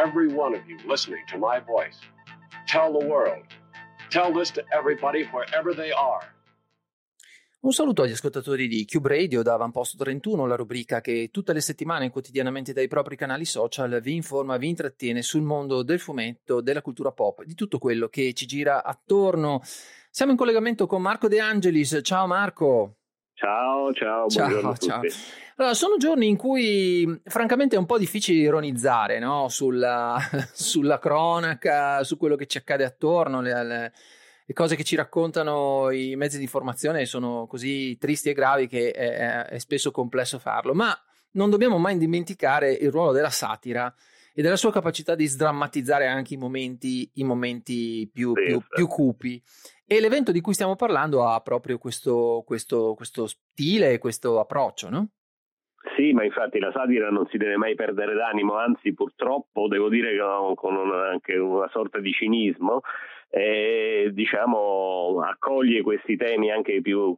every one of you listening to my voice. Tell the world. Tell this to everybody wherever they are. Un saluto agli ascoltatori di Cube Radio da Avamposto 31, la rubrica che tutte le settimane quotidianamente dai propri canali social vi informa, vi intrattiene sul mondo del fumetto, della cultura pop, di tutto quello che ci gira attorno. Siamo in collegamento con Marco De Angelis. Ciao Marco. Ciao, ciao, ciao, ciao. Allora, sono giorni in cui francamente è un po' difficile ironizzare no? sulla, sulla, cronaca, su quello che ci accade attorno, le, le, le, cose che ci raccontano i mezzi di informazione sono così tristi e gravi che è, è spesso complesso farlo, ma non dobbiamo mai dimenticare il ruolo della satira e della sua capacità di sdrammatizzare anche i momenti, i momenti più, più, più cupi. E l'evento di cui stiamo parlando ha proprio questo, questo, questo stile, questo approccio, no? Sì, ma infatti la satira non si deve mai perdere d'animo, anzi purtroppo devo dire che con una, anche una sorta di cinismo, eh, diciamo, accoglie questi temi anche più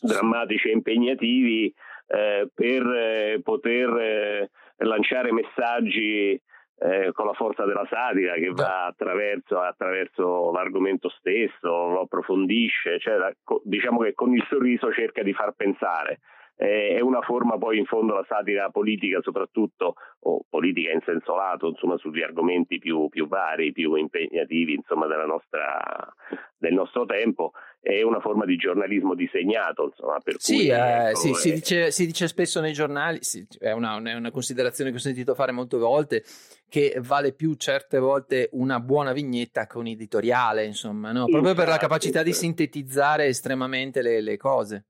drammatici e impegnativi eh, per eh, poter eh, lanciare messaggi eh, con la forza della satira che va attraverso, attraverso l'argomento stesso, lo approfondisce, cioè, diciamo che con il sorriso cerca di far pensare. Eh, è una forma poi in fondo la satira politica soprattutto, o politica in senso lato, insomma sugli argomenti più, più vari, più impegnativi insomma, nostra, del nostro tempo, è una forma di giornalismo disegnato. Insomma, per sì, cui, eh, ecco, sì si, dice, si, dice, spesso nei giornali, sì, è, una, è, una, considerazione che ho sentito fare molte volte, che vale più certe volte una buona vignetta che un editoriale, insomma, no? proprio per la capacità di sintetizzare estremamente le, le cose.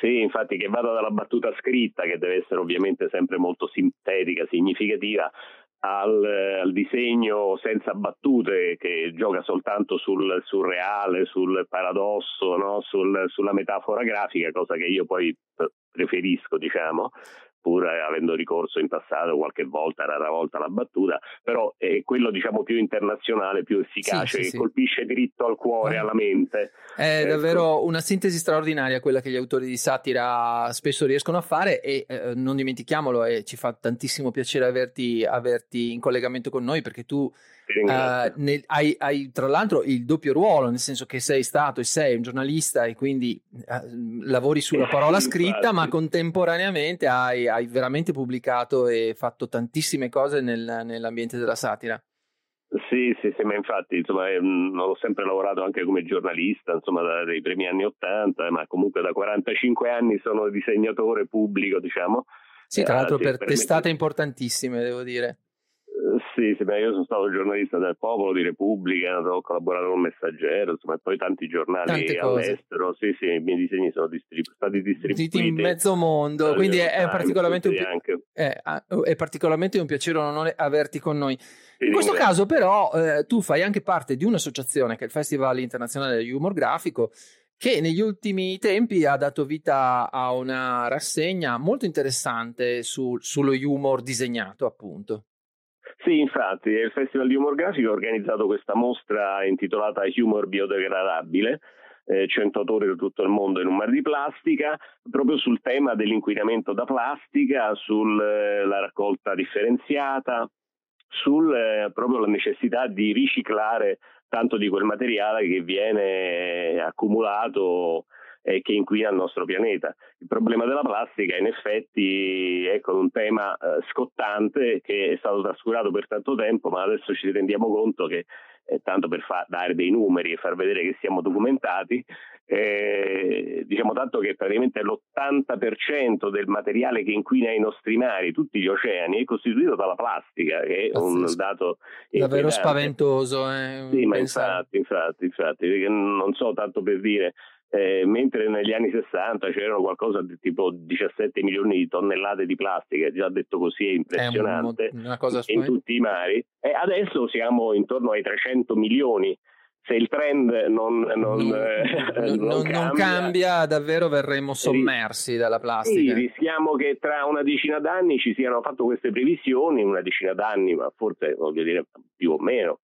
Sì, infatti che vada dalla battuta scritta, che deve essere ovviamente sempre molto sintetica, significativa, al, al, disegno senza battute che gioca soltanto sul surreale, sul paradosso, no? sul, sulla metafora grafica, cosa che io poi preferisco, diciamo, pur avendo ricorso in passato qualche volta, rara volta alla battuta, però è quello diciamo più internazionale, più efficace, sì, sì, che sì. colpisce dritto al cuore, alla mente. È ecco. davvero una sintesi straordinaria quella che gli autori di satira spesso riescono a fare e eh, non dimentichiamolo, e ci fa tantissimo piacere averti, averti in collegamento con noi perché tu Uh, nel, hai, hai, tra l'altro il doppio ruolo, nel senso che sei stato e sei un giornalista e quindi uh, lavori sulla parola scritta, ma contemporaneamente hai, hai, veramente pubblicato e fatto tantissime cose nel, nell'ambiente della satira. Sì, sì, sì, ma infatti insomma, eh, ho sempre lavorato anche come giornalista, insomma, dai primi anni Ottanta, ma comunque da 45 anni sono disegnatore pubblico, diciamo. Sì, tra l'altro eh, per testate importantissime, devo dire. Sì, sì io sono stato giornalista del Popolo, di Repubblica, ho collaborato con Messaggero, insomma, e poi tanti giornali all'estero. Sì, sì, i miei disegni sono distribu- stati distribuiti in mezzo mondo, quindi è, è, particolarmente un, è, è, particolarmente un piacere un onore averti con noi. In questo caso, però, eh, tu fai anche parte di un'associazione che è il Festival Internazionale del Humor Grafico, che negli ultimi tempi ha dato vita a una rassegna molto interessante su, sullo humor disegnato, appunto. Sì, infatti, il Festival di Humor Grafico ha organizzato questa mostra intitolata Humor biodegradabile, eh, 100 autori da tutto il mondo in un mar di plastica, proprio sul tema dell'inquinamento da plastica, sulla eh, raccolta differenziata, sulla eh, necessità di riciclare tanto di quel materiale che viene accumulato eh, che inquina il nostro pianeta. Il problema della plastica in effetti è ecco, un tema eh, scottante che è stato trascurato per tanto tempo, ma adesso ci rendiamo conto che eh, tanto per fa- dare dei numeri e far vedere che siamo documentati, eh, diciamo tanto che praticamente l'80% del materiale che inquina i nostri mari, tutti gli oceani, è costituito dalla plastica, che è un dato davvero spaventoso. Eh, sì, ma infatti, infatti, infatti, non so tanto per dire, eh, mentre negli anni 60 c'erano qualcosa di tipo 17 milioni di tonnellate di plastica, già detto così è impressionante, è una cosa in tutti i mari, e adesso siamo intorno ai 300 milioni. Se il trend non, non, non, eh, non cambia, cambia, davvero verremo sommersi dalla plastica. Sì, rischiamo che tra una decina d'anni ci siano fatto queste previsioni, una decina d'anni, ma forse voglio dire più o meno,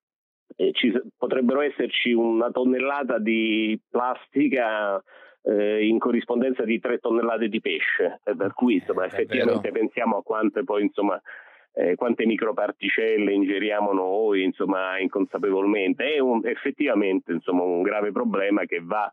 eh, ci, potrebbero esserci una tonnellata di plastica eh, in corrispondenza di tre tonnellate di pesce, per cui insomma, effettivamente pensiamo a quante poi insomma, eh, quante microparticelle ingeriamo noi, insomma, inconsapevolmente. È un, effettivamente insomma, un grave problema che va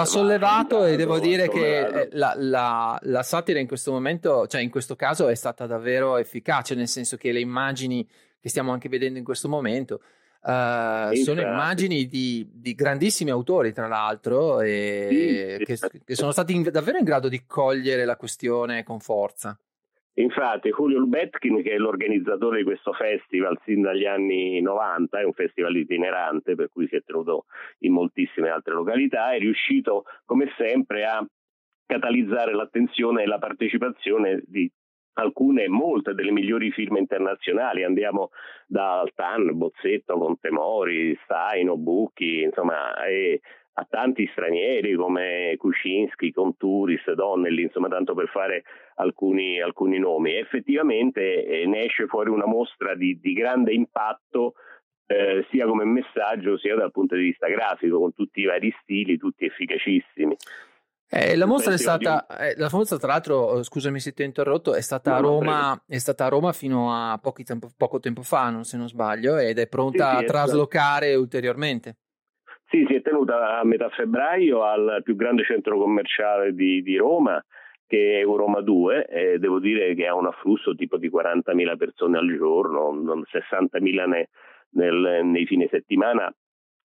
va sollevato e devo dire che eh, la, la, la, satira in questo momento, cioè in questo caso è stata davvero efficace, nel senso che le immagini che stiamo anche vedendo in questo momento uh, sono immagini di, di, grandissimi autori, tra l'altro, e sì, che, che, sono stati in, davvero in grado di cogliere la questione con forza. Infatti Julio Lubetkin, che è l'organizzatore di questo festival sin dagli anni 90, è un festival itinerante per cui si è tenuto in moltissime altre località, è riuscito come sempre a catalizzare l'attenzione e la partecipazione di alcune, molte delle migliori firme internazionali. Andiamo da Altan, Bozzetto, Contemori, Staino, Bucchi, insomma, e a tanti stranieri come Kuczynski, Conturis, Donnelly, insomma tanto per fare alcuni, alcuni nomi. effettivamente eh, ne esce fuori una mostra di, di grande impatto eh, sia come messaggio sia dal punto di vista grafico, con tutti i vari stili, tutti efficacissimi. Eh, la mostra è stata, eh, la mostra tra l'altro, eh, scusami se ti ho interrotto, è stata, a Roma, è stata a Roma fino a tempo, poco tempo fa, se non sbaglio, ed è pronta sì, sì, a traslocare ulteriormente. Sì, si è tenuta a metà febbraio al più grande centro commerciale di, di Roma, che è Euroma 2, e devo dire che ha un afflusso tipo di 40.000 persone al giorno, 60.000 ne, nel, nei fine settimana,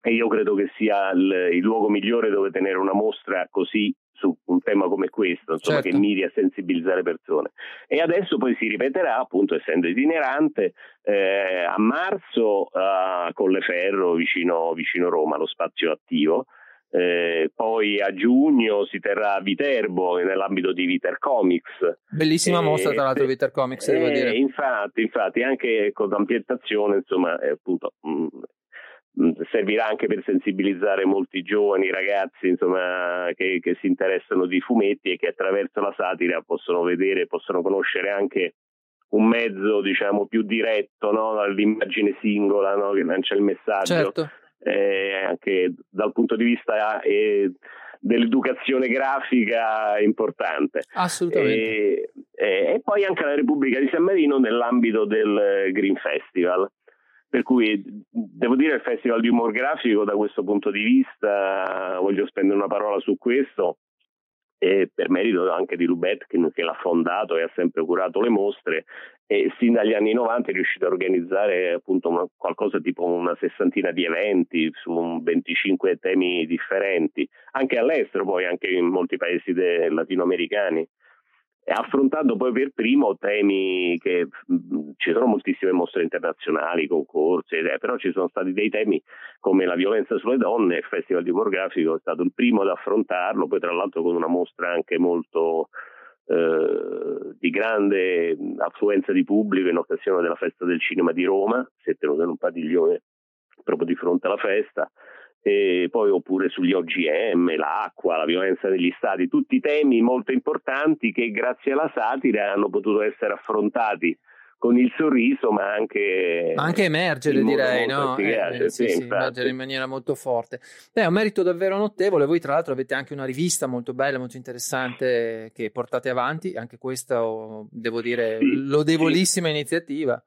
e io credo che sia il, il luogo migliore dove tenere una mostra così su un tema come questo, insomma, certo. che miri a sensibilizzare persone. E adesso poi si ripeterà, appunto, essendo itinerante, eh, a marzo a Colleferro, vicino, vicino Roma, lo spazio attivo. Eh, poi a giugno si terrà a Viterbo nell'ambito di Viter Comics. Bellissima mostra tra l'altro Viter Comics, devo eh, dire. Infatti, infatti, anche con l'ambientazione, insomma, appunto, mh, Mm, servirà anche per sensibilizzare molti giovani ragazzi insomma, che, che, si interessano di fumetti e che attraverso la satira possono vedere, possono conoscere anche un mezzo diciamo più diretto, no? l'immagine singola no? che lancia il messaggio, certo. eh, anche dal punto di vista eh, dell'educazione grafica importante. Assolutamente. E, eh, e poi anche la Repubblica di San Marino nell'ambito del Green Festival. Per cui devo dire il Festival di Humor Grafico da questo punto di vista, voglio spendere una parola su questo, e per merito anche di Lubetkin che l'ha fondato e ha sempre curato le mostre e sin dagli anni 90 è riuscito a organizzare appunto una, qualcosa tipo una sessantina di eventi su 25 temi differenti, anche all'estero poi, anche in molti paesi latinoamericani affrontando poi per primo temi che mh, ci sono moltissime mostre internazionali, concorsi, eh, però ci sono stati dei temi come la violenza sulle donne, il Festival di Humor Grafico è stato il primo ad affrontarlo, poi tra l'altro con una mostra anche molto eh, di grande affluenza di pubblico in occasione della festa del cinema di Roma, si è tenuto in un padiglione proprio di fronte alla festa e poi oppure sugli OGM, l'acqua, la violenza negli stati, tutti temi molto importanti che grazie alla satira hanno potuto essere affrontati con il sorriso, ma anche, ma anche emergere, direi, no? Eh, eh, sì, sì, emergere in maniera molto forte. Beh, è un merito davvero notevole. Voi, tra l'altro, avete anche una rivista molto bella, molto interessante che portate avanti. Anche questa, devo dire, sì, lodevolissima iniziativa.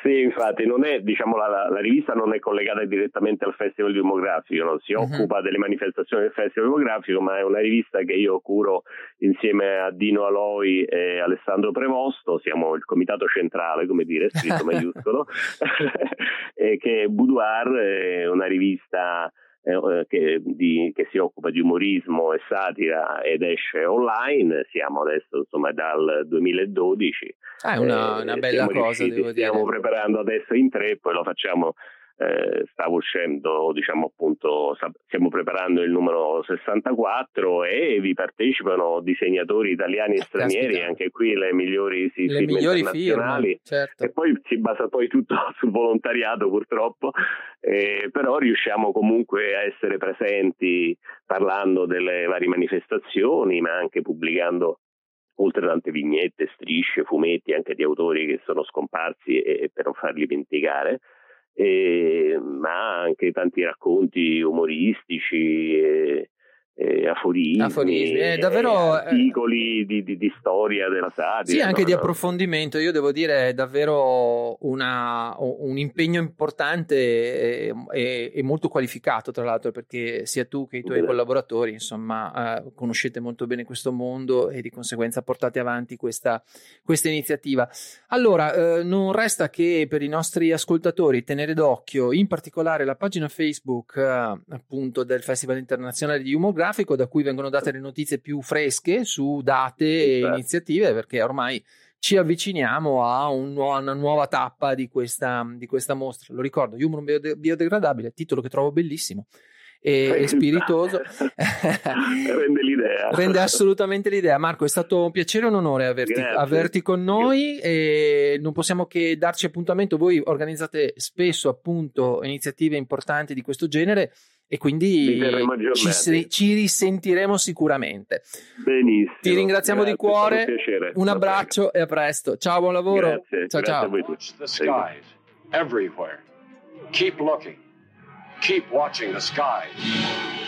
Sì, infatti, non è, diciamo, la, la, rivista non è collegata direttamente al Festival Demografico, non si uh-huh. occupa delle manifestazioni del Festival Demografico, ma è una rivista che io curo insieme a Dino Aloi e Alessandro Premosto, siamo il comitato centrale, come dire, scritto maiuscolo, e che Boudoir è una rivista eh, eh, che, di, che, si occupa di umorismo e satira ed esce online, siamo adesso insomma dal 2012. Ah, è una, eh, una bella cosa, devo dire. Stiamo preparando adesso in tre, poi lo facciamo eh, stavo uscendo, diciamo appunto, stiamo preparando il numero 64 e vi partecipano disegnatori italiani e stranieri, Caspita. anche qui le migliori, sì, le migliori internazionali. Firme, certo. E poi si basa poi tutto sul volontariato purtroppo, eh, però riusciamo comunque a essere presenti parlando delle varie manifestazioni, ma anche pubblicando oltre tante vignette, strisce, fumetti anche di autori che sono scomparsi e, e per non farli dimenticare e, ma anche tanti racconti umoristici e, eh, aforismi, aforismi. Eh, davvero, eh, articoli di, di, di, storia della satira. Sì, anche no, di approfondimento. Io devo dire è davvero una, un impegno importante e, e, e, molto qualificato, tra l'altro, perché sia tu che i tuoi Beh. collaboratori, insomma, eh, conoscete molto bene questo mondo e di conseguenza portate avanti questa, questa iniziativa. Allora, eh, non resta che per i nostri ascoltatori tenere d'occhio in particolare la pagina Facebook eh, appunto del Festival Internazionale di Humor grafico da cui vengono date le notizie più fresche su date e certo. iniziative perché ormai ci avviciniamo a, un una nuova tappa di questa, di questa mostra. Lo ricordo, Humor biode- biodegradabile, titolo che trovo bellissimo e, e spiritoso. rende l'idea. Rende assolutamente l'idea. Marco, è stato un piacere e un onore averti, averti con noi e non possiamo che darci appuntamento. Voi organizzate spesso appunto iniziative importanti di questo genere e quindi ci, ci, risentiremo sicuramente. Benissimo. Ti ringraziamo di cuore. Un, un abbraccio e a presto. Ciao, buon lavoro. Grazie, ciao, grazie ciao. Everywhere. Keep looking. Keep watching the skies.